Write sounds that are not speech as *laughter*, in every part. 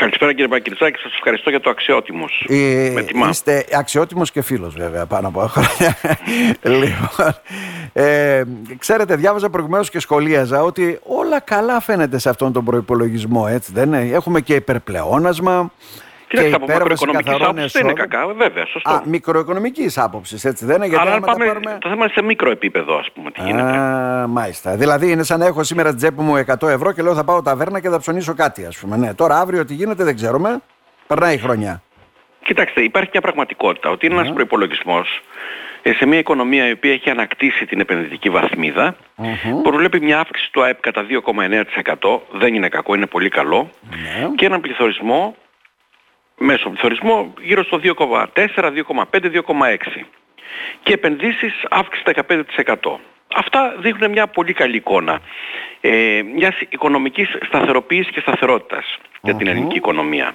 Καλησπέρα κύριε Μπακυρτζάκη, σας ευχαριστώ για το αξιότιμος. Ε, Με τιμά. Είστε αξιότιμος και φίλος βέβαια πάνω από χρόνια. *laughs* λοιπόν, ε, ξέρετε, διάβαζα προηγουμένως και σχολίαζα ότι όλα καλά φαίνεται σε αυτόν τον προϋπολογισμό, έτσι δεν είναι; Έχουμε και υπερπλεόνασμα, Κοιτάξτε, από μακροοικονομικής άποψης δεν είναι κακά, βέβαια, σωστό. Α, μικροοικονομικής άποψης, έτσι δεν είναι. Γιατί Αλλά πάμε, πάρουμε... το θέμα είναι σε μικρό επίπεδο, ας πούμε, τι γίνεται. Α, μάλιστα. Δηλαδή είναι σαν να έχω σήμερα τσέπη μου 100 ευρώ και λέω θα πάω ταβέρνα και θα ψωνίσω κάτι, ας πούμε. Ναι, τώρα αύριο τι γίνεται δεν ξέρουμε. Περνάει η χρονιά. Κοιτάξτε, υπάρχει μια πραγματικότητα ότι είναι ένας προϋπολογισμός ε, σε μια οικονομία η οποία έχει ανακτήσει την επενδυτική βαθμίδα, mm-hmm. προβλέπει μια αύξηση του ΑΕΠ κατά 2,9%, δεν είναι κακό, είναι πολύ καλό, ναι. και έναν πληθωρισμό μέσω πληθωρισμό γύρω στο 2,4, 2,5, 2,6 και επενδύσεις αύξηση 15%. Αυτά δείχνουν μια πολύ καλή εικόνα ε, μιας οικονομικής σταθεροποίησης και σταθερότητας για την ελληνική οικονομία.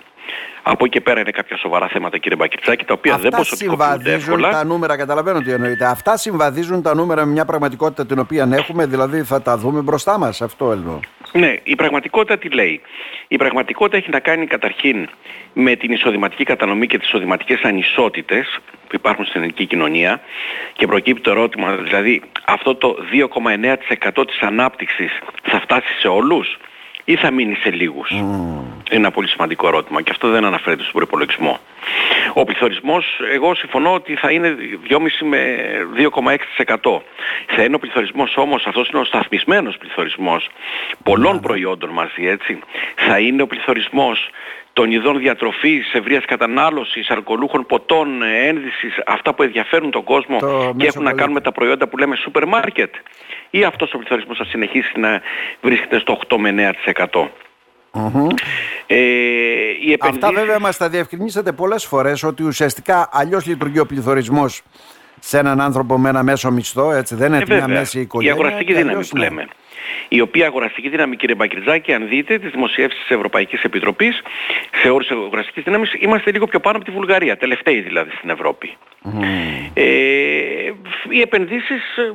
Από εκεί και πέρα είναι κάποια σοβαρά θέματα κύριε Μπακυρτσάκη τα οποία Αυτά δεν συμβαδίζουν εύκολα. τα νούμερα, καταλαβαίνω τι εννοείται. Αυτά συμβαδίζουν τα νούμερα με μια πραγματικότητα την οποία έχουμε, δηλαδή θα τα δούμε μπροστά μας. Αυτό εννοώ. Ναι, η πραγματικότητα τι λέει; Η πραγματικότητα έχει να κάνει καταρχήν με την εισοδηματική κατανομή και τις εισοδηματικές ανισότητες που υπάρχουν στην ελληνική κοινωνία και προκύπτει το ερώτημα, δηλαδή αυτό το 2,9% της ανάπτυξης θα φτάσει σε όλους; Ή θα μείνει σε λίγους. Mm. Είναι ένα πολύ σημαντικό ερώτημα και αυτό δεν αναφέρεται στον προπολογισμό. Ο πληθωρισμός, εγώ συμφωνώ ότι θα είναι 2,5 με 2,6%. Θα είναι ο πληθωρισμός όμως, αυτός είναι ο σταθμισμένος πληθωρισμός πολλών προϊόντων μαζί έτσι. Θα είναι ο πληθωρισμός των ειδών διατροφής, ευρείας κατανάλωσης, αλκοολούχων ποτών, ένδυσης, αυτά που ενδιαφέρουν τον κόσμο και έχουν να κάνουν με τα προϊόντα που λέμε σούπερ μάρκετ. Ή αυτός ο πληθωρισμός θα συνεχίσει να βρίσκεται στο 8 με 9%. Mm-hmm. Ε, επενδύσεις... Αυτά βέβαια μας τα διευκρινίσατε πολλές φορές ότι ουσιαστικά αλλιώς λειτουργεί ο πληθωρισμός σε έναν άνθρωπο με ένα μέσο μισθό, έτσι δεν είναι ε, μια μέση οικογένεια. Η αγοραστική δύναμη που λέμε η οποία αγοραστική δύναμη κύριε Μπακριτζάκη αν δείτε τις δημοσιεύσεις της Ευρωπαϊκής Επιτροπής σε όρους αγοραστικής δύναμης είμαστε λίγο πιο πάνω από τη Βουλγαρία, τελευταίοι δηλαδή στην Ευρώπη. Mm. Ε, οι επενδύσεις ε,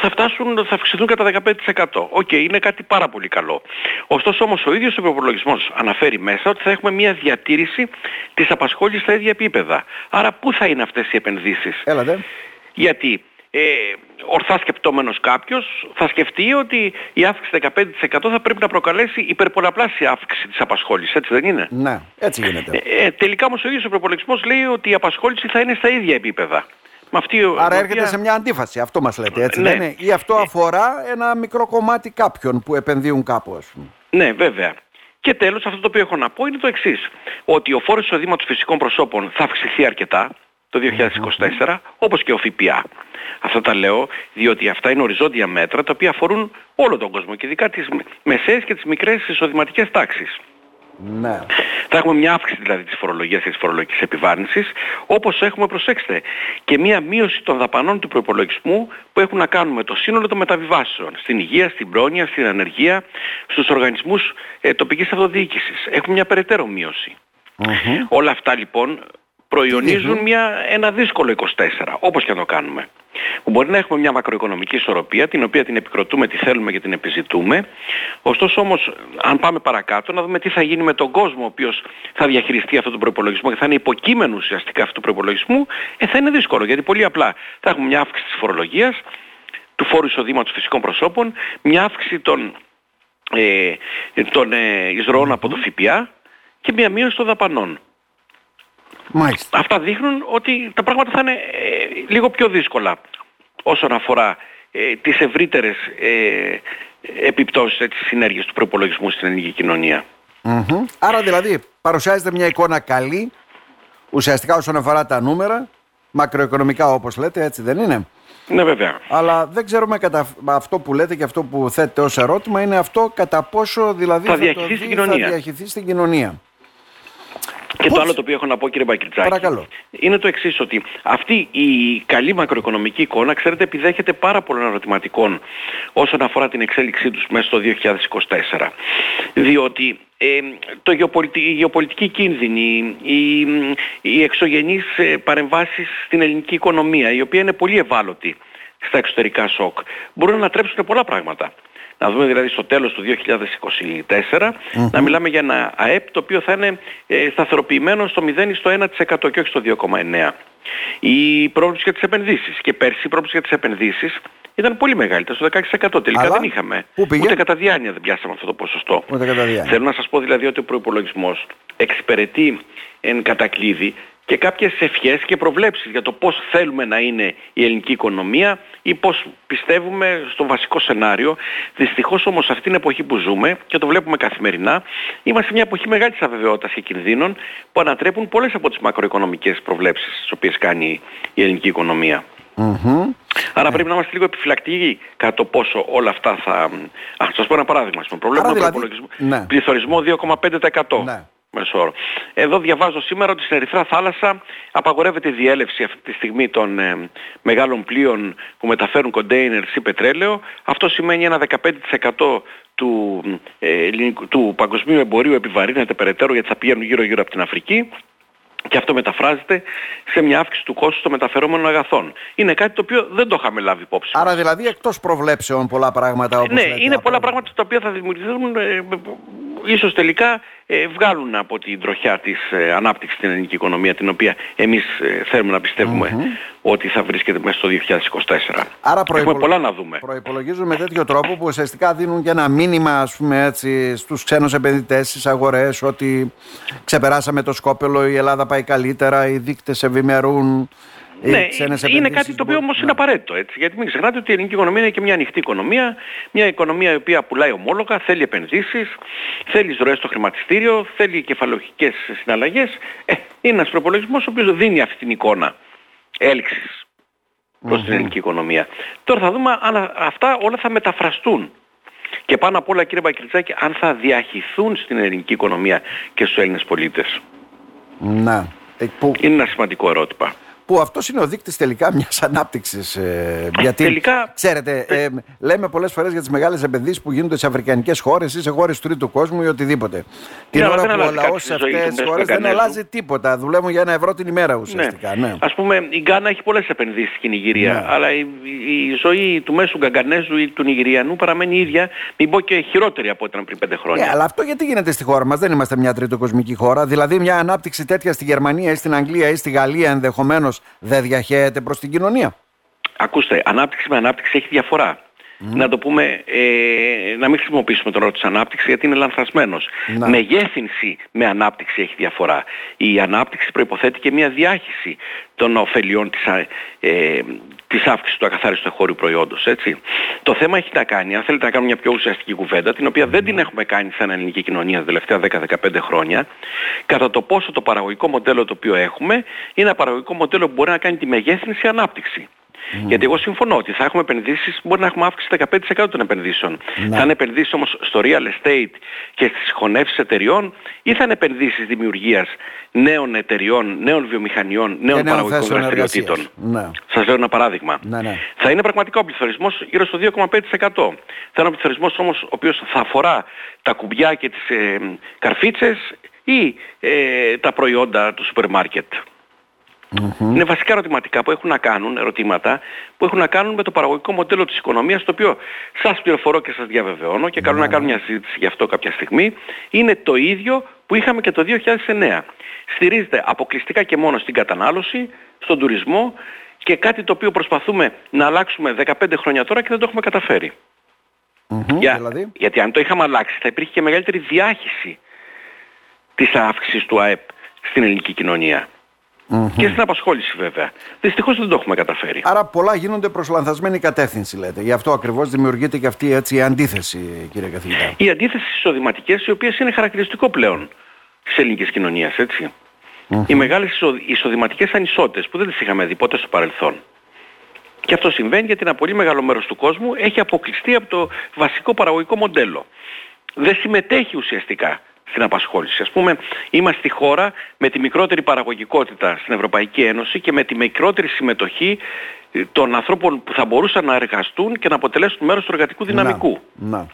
θα φτάσουν, θα αυξηθούν κατά 15%. Οκ, okay, είναι κάτι πάρα πολύ καλό. Ωστόσο όμως ο ίδιος ο προπολογισμός αναφέρει μέσα ότι θα έχουμε μια διατήρηση της απασχόλησης στα ίδια επίπεδα. Άρα πού θα είναι αυτές οι επενδύσεις; Έλατε. Γιατί ε, ορθά σκεπτόμενος κάποιος θα σκεφτεί ότι η αύξηση 15% θα πρέπει να προκαλέσει υπερπολλαπλάσια αύξηση της απασχόλησης, έτσι δεν είναι; Ναι, έτσι γίνεται. Ε, ε τελικά όμως ο ίδιος ο προπολογισμός λέει ότι η απασχόληση θα είναι στα ίδια επίπεδα. Με αυτή, Άρα έρχεται σε μια αντίφαση, αυτό μας λέτε, έτσι ναι. δεν είναι; Ή αυτό αφορά ένα μικρό κομμάτι κάποιων που επενδύουν κάπου, ας πούμε; Ναι, βέβαια. Και τέλος αυτό το οποίο έχω να πω είναι το εξής. Ότι ο φόρος εισοδήματος φυσικών προσώπων θα αυξηθεί αρκετά το 2024, όπως και ο ΦΠΑ. Αυτά τα λέω διότι αυτά είναι οριζόντια μέτρα τα οποία αφορούν όλο τον κόσμο και ειδικά τις μεσαίες και τις μικρές εισοδηματικές τάξεις. Ναι. Θα έχουμε μια αύξηση δηλαδή της φορολογίας και της φορολογικής επιβάρυνσης, όπως έχουμε, προσέξτε, και μια μείωση των δαπανών του προϋπολογισμού που έχουν να κάνουν με το σύνολο των μεταβιβάσεων, στην υγεία, στην πρόνοια, στην ανεργία, στους οργανισμούς ε, τοπικής αυτοδιοίκησης. Έχουμε μια περαιτέρω Όλα αυτά λοιπόν προϊονίζουν μια, ένα δύσκολο 24, όπως και να το κάνουμε. Που μπορεί να έχουμε μια μακροοικονομική ισορροπία, την οποία την επικροτούμε, τη θέλουμε και την επιζητούμε. Ωστόσο όμως, αν πάμε παρακάτω, να δούμε τι θα γίνει με τον κόσμο ο οποίος θα διαχειριστεί αυτό τον προπολογισμό και θα είναι υποκείμενο ουσιαστικά αυτού του προπολογισμού, ε, θα είναι δύσκολο. Γιατί πολύ απλά θα έχουμε μια αύξηση της φορολογίας, του φόρου εισοδήματος φυσικών προσώπων, μια αύξηση των, ε, των ε, εισρωών από το ΦΠΑ και μια μείωση των δαπανών. Μάλιστα. Αυτά δείχνουν ότι τα πράγματα θα είναι ε, λίγο πιο δύσκολα όσον αφορά ε, τις ευρύτερες ε, επιπτώσεις της συνέργειας του προπολογισμού στην ελληνική Άρα δηλαδή παρουσιάζεται μια εικόνα καλή ουσιαστικά όσον αφορά τα νούμερα μακροοικονομικά όπως λέτε έτσι δεν είναι; Ναι βέβαια. Αλλά δεν ξέρουμε κατά αυτό που λέτε και αυτό που θέτετε ως ερώτημα είναι αυτό κατά πόσο δηλαδή θα, θα, θα διαχειριστεί στην κοινωνία. Και το άλλο το οποίο έχω να πω κύριε Μπακυρτσάκη Παρακαλώ. είναι το εξής ότι αυτή η καλή μακροοικονομική εικόνα ξέρετε επιδέχεται πάρα πολλών ερωτηματικών όσον αφορά την εξέλιξή τους μέσα στο 2024. Διότι ε, το γεωπολιτική, η γεωπολιτική κίνδυνη, οι, οι εξωγενείς ε, παρεμβάσεις στην ελληνική οικονομία η οποία είναι πολύ ευάλωτη στα εξωτερικά σοκ μπορούν να τρέψουν πολλά πράγματα. Να δούμε δηλαδή στο τέλος του 2024 να μιλάμε για ένα ΑΕΠ το οποίο θα είναι ε, σταθεροποιημένο στο 0 ή στο 1% και όχι στο 2,9%. Η πρόβληση για τις επενδύσεις και πέρσι η πρόβληση για τις επενδύσεις ήταν πολύ μεγάλη, ήταν στο 16%. Τελικά Αλλά, δεν είχαμε. πού πήγε; Ούτε κατά διάνοια δεν πιάσαμε αυτό το ποσοστό. Ούτε κατά διάνοια. Θέλω να σας πω δηλαδή ότι ο προϋπολογισμός εξυπηρετεί εν κατακλείδη και κάποιες ευχές και προβλέψεις για το πώς θέλουμε να είναι η ελληνική οικονομία ή πώς πιστεύουμε στο βασικό σενάριο. Δυστυχώς όμως αυτή την εποχή που ζούμε και το βλέπουμε καθημερινά, είμαστε σε μια εποχή μεγάλης αβεβαιότητας και κινδύνων που ανατρέπουν πολλές από τις μακροοικονομικές προβλέψεις τις οποίες κάνει η ελληνική οικονομία. Άρα πρέπει να είμαστε λίγο επιφυλακτικοί κατά το πόσο όλα αυτά θα... Α, σας πω ένα παράδειγμα. Ας πούμε. Προβλέπουμε Άρα δηλαδή... δηλαδή- ναι. πληθωρισμό 2,5%. Ναι. Μέσο όρο. Εδώ διαβάζω σήμερα ότι στην Ερυθρά Θάλασσα απαγορεύεται η διέλευση αυτή τη στιγμή των ε, μεγάλων πλοίων που μεταφέρουν κοντέινερς ή πετρέλαιο. Αυτό σημαίνει ένα 15% του, ε, ελληνικού- του παγκοσμίου εμπορίου επιβαρύνεται περαιτέρω γιατί θα πηγαίνουν γύρω-γύρω από την Αφρική. Και αυτό μεταφράζεται σε μια αύξηση του κόστου των μεταφερόμενων αγαθών. Είναι κάτι το οποίο δεν το είχαμε λάβει υπόψη. μας. Άρα δηλαδή εκτός προβλέψεων πολλά πράγματα όπως Ναι, λέτε, είναι από- πολλά πράγματα τα οποία θα δημιουργηθούν, ε, ίσως τελικά ε, βγάλουν από την τροχιά της ε, ανάπτυξης στην ελληνική οικονομία, την οποία εμείς ε, θέλουμε να πιστευουμε ότι θα βρίσκεται μέσα στο 2024. Άρα Έχουμε προϋπολο- πολλά να δούμε. προϋπολογίζουν με τέτοιο τρόπο που ουσιαστικά δίνουν και ένα μήνυμα ας πούμε έτσι στους ξένους επενδυτές στις αγορές ότι ξεπεράσαμε το σκόπελο, η Ελλάδα πάει καλύτερα, οι δείκτες ευημερούν, οι Ναι, ξένες είναι επενδύσεις κάτι το οποίο μπορούν- όμως Ναι. είναι απαραίτητο έτσι. Γιατί μην ξεχνάτε ότι η ελληνική οικονομία είναι και μια ανοιχτή οικονομία, μια οικονομία η οποία πουλάει ομόλογα, θέλει επενδύσεις, θέλει ροές στο χρηματιστήριο, θέλει κεφαλαιοχικές συναλλαγές. Ε, είναι ένας προπολογισμός ο οποίος δίνει αυτή την εικόνα έλξης προς την ελληνική οικονομία. Τώρα θα δούμε αν α- αυτά όλα θα μεταφραστούν. Και πάνω απ' όλα κύριε Μπακριτζάκη, αν θα διαχυθούν στην ελληνική οικονομία και στους Έλληνες πολίτες. Να. Ε, Που, Είναι ένα σημαντικό ερώτημα. Που αυτός είναι ο δείκτης τελικά μιας ανάπτυξης. Ε, γιατί, Τελικά- ξέρετε, ε, λέμε πολλές φορές για τις μεγάλες επενδύσεις που γίνονται σε αφρικανικές χώρες ή σε χώρες τρίτου κόσμου ή οτιδήποτε. Την αλλά ώρα δεν που ο αλλάζει λαός κάτι σε στη ζωή αυτές του τις μέσα χώρες δεν Αφρικανέζου. αλλάζει τίποτα. Δουλεύουν για ένα ευρώ την ημέρα ουσιαστικά. Ναι. Ας πούμε η Γκάνα έχει πολλές επενδύσεις στην Ιγυρία, Ναι. αλλά η, η- η ζωή του μέσου Γκαγκανέζου ή του Νιγηριανού παραμένει ίδια, μην πω και χειρότερη από ό,τι ήταν πριν πέντε χρόνια. Ε, αλλά αυτό γιατί γίνεται στη χώρα μας, δεν είμαστε μια τριτοκοσμική χώρα. Δηλαδή, μια ανάπτυξη τέτοια στη Γερμανία ή στην Αγγλία ή στη Γαλλία ενδεχομένως δεν διαχέεται προς την κοινωνία. Ακούστε, ανάπτυξη με ανάπτυξη έχει διαφορά. Να το πούμε, ε, να μην χρησιμοποιήσουμε τον όρο της ανάπτυξης γιατί είναι λανθασμένος. Να. Μεγέθυνση με ανάπτυξη έχει διαφορά. Η ανάπτυξη προϋποθέτει και μια διάχυση των ωφελιών της, α- ε, της αύξησης του ακαθάριστου εγχώριου προϊόντος. Έτσι. Το θέμα έχει να κάνει, αν θέλετε να κάνουμε μια πιο ουσιαστική κουβέντα, την οποία δεν την έχουμε κάνει σαν ελληνική κοινωνία τα τελευταία 10-15 χρόνια, κατά το πόσο το παραγωγικό μοντέλο το οποίο έχουμε είναι ένα παραγωγικό μοντέλο που μπορεί να κάνει τη μεγέθυνση ανάπτυξη. Γιατί εγώ συμφωνώ ότι θα έχουμε επενδύσεις, μπορεί να έχουμε αύξηση 15% των επενδύσεων. Ναι. Θα είναι επενδύσεις όμως στο real estate και στις χωνεύσεις εταιριών ή θα είναι επενδύσεις δημιουργίας νέων εταιριών, νέων βιομηχανιών, νέων νέων παραγωγικών θέσεων δραστηριοτήτων. εργασίας. Ναι. Σας λέω ένα παράδειγμα. Ναι, ναι. Θα είναι πραγματικά ο πληθωρισμός γύρω στο 2,5%. Θα είναι ο πληθωρισμός όμως ο οποίος θα αφορά τα κουμπιά και τις ε, καρφίτσες ή ε, τα προϊόντα του σούπερ μάρκετ. Είναι βασικά ερωτηματικά που έχουν να κάνουν, ερωτήματα που έχουν να κάνουν με το παραγωγικό μοντέλο της οικονομίας, το οποίο σας πληροφορώ και σας διαβεβαιώνω και καλό να κάνουμε μια συζήτηση γι' αυτό κάποια στιγμή, είναι το ίδιο που είχαμε και το 2009. Στηρίζεται αποκλειστικά και μόνο στην κατανάλωση, στον τουρισμό και κάτι το οποίο προσπαθούμε να αλλάξουμε 15 χρόνια τώρα και δεν το έχουμε καταφέρει. Μμμ, Για- δηλαδή; Γιατί αν το είχαμε αλλάξει θα υπήρχε και μεγαλύτερη διάχυση της αύξησης του ΑΕΠ στην ελληνική κοινωνία. Και στην απασχόληση βέβαια. Δυστυχώς δεν το έχουμε καταφέρει. Άρα πολλά γίνονται προς λανθασμένη κατεύθυνση, λέτε. Γι' αυτό ακριβώς δημιουργείται και αυτή έτσι, η αντίθεση, κύριε καθηγητά. Οι αντίθεσεις εισοδηματικές οι οποίες είναι χαρακτηριστικό πλέον της ελληνικής κοινωνίας, έτσι. Οι μεγάλες εισο- εισοδηματικές ανισότητες που δεν τις είχαμε δει ποτέ στο παρελθόν. Και αυτό συμβαίνει γιατί ένα πολύ μεγάλο μέρος του κόσμου έχει αποκλειστεί από το βασικό παραγωγικό μοντέλο. Δεν συμμετέχει ουσιαστικά στην απασχόληση. Ας πούμε, είμαστε η χώρα με τη μικρότερη παραγωγικότητα στην Ευρωπαϊκή Ένωση και με τη μικρότερη συμμετοχή ε, των ανθρώπων που θα μπορούσαν να εργαστούν και να αποτελέσουν μέρος του εργατικού δυναμικού. Να. να.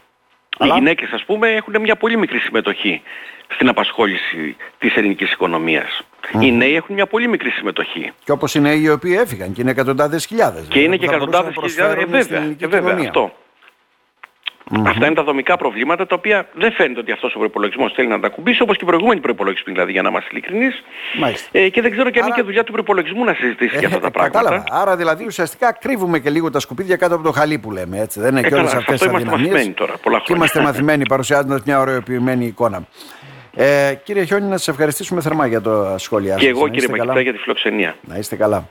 Οι Αλλά- γυναίκες ας πούμε έχουν μια πολύ μικρή συμμετοχή στην απασχόληση της ελληνικής οικονομίας. Οι νέοι έχουν μια πολύ μικρή συμμετοχή. Και όπως είναι οι οποίοι έφυγαν και είναι εκατοντάδες χιλιάδες. Και είναι και εκατοντάδες χιλιάδες, ε, βέβαια, ε, βέβαια αυτό. Αυτά είναι τα δομικά προβλήματα τα οποία δεν φαίνεται ότι αυτός ο προϋπολογισμός θέλει να τα κουμπίσει όπως και οι προηγούμενοι προϋπολογισμοί δηλαδή για να είμαστε ειλικρινείς. Ε, και δεν ξέρω και αν είναι και δουλειά του προϋπολογισμού να συζητήσει για αυτά τα πράγματα. Κατάλαβα. Άρα δηλαδή ουσιαστικά κρύβουμε και λίγο τα σκουπίδια κάτω από το χαλί που λέμε. Έτσι. Δεν είναι ε, και όλες αυτές τις αδυναμίες. Τώρα, πολλά και είμαστε μαθημένοι παρουσιάζοντας μια ωραιοποιημένη εικόνα. Ε, κύριε Χιόνι, να σας ευχαριστήσουμε θερμά για το σχόλιο Και εγώ κύριε Μακητά για τη φιλοξενία. Να είστε καλά.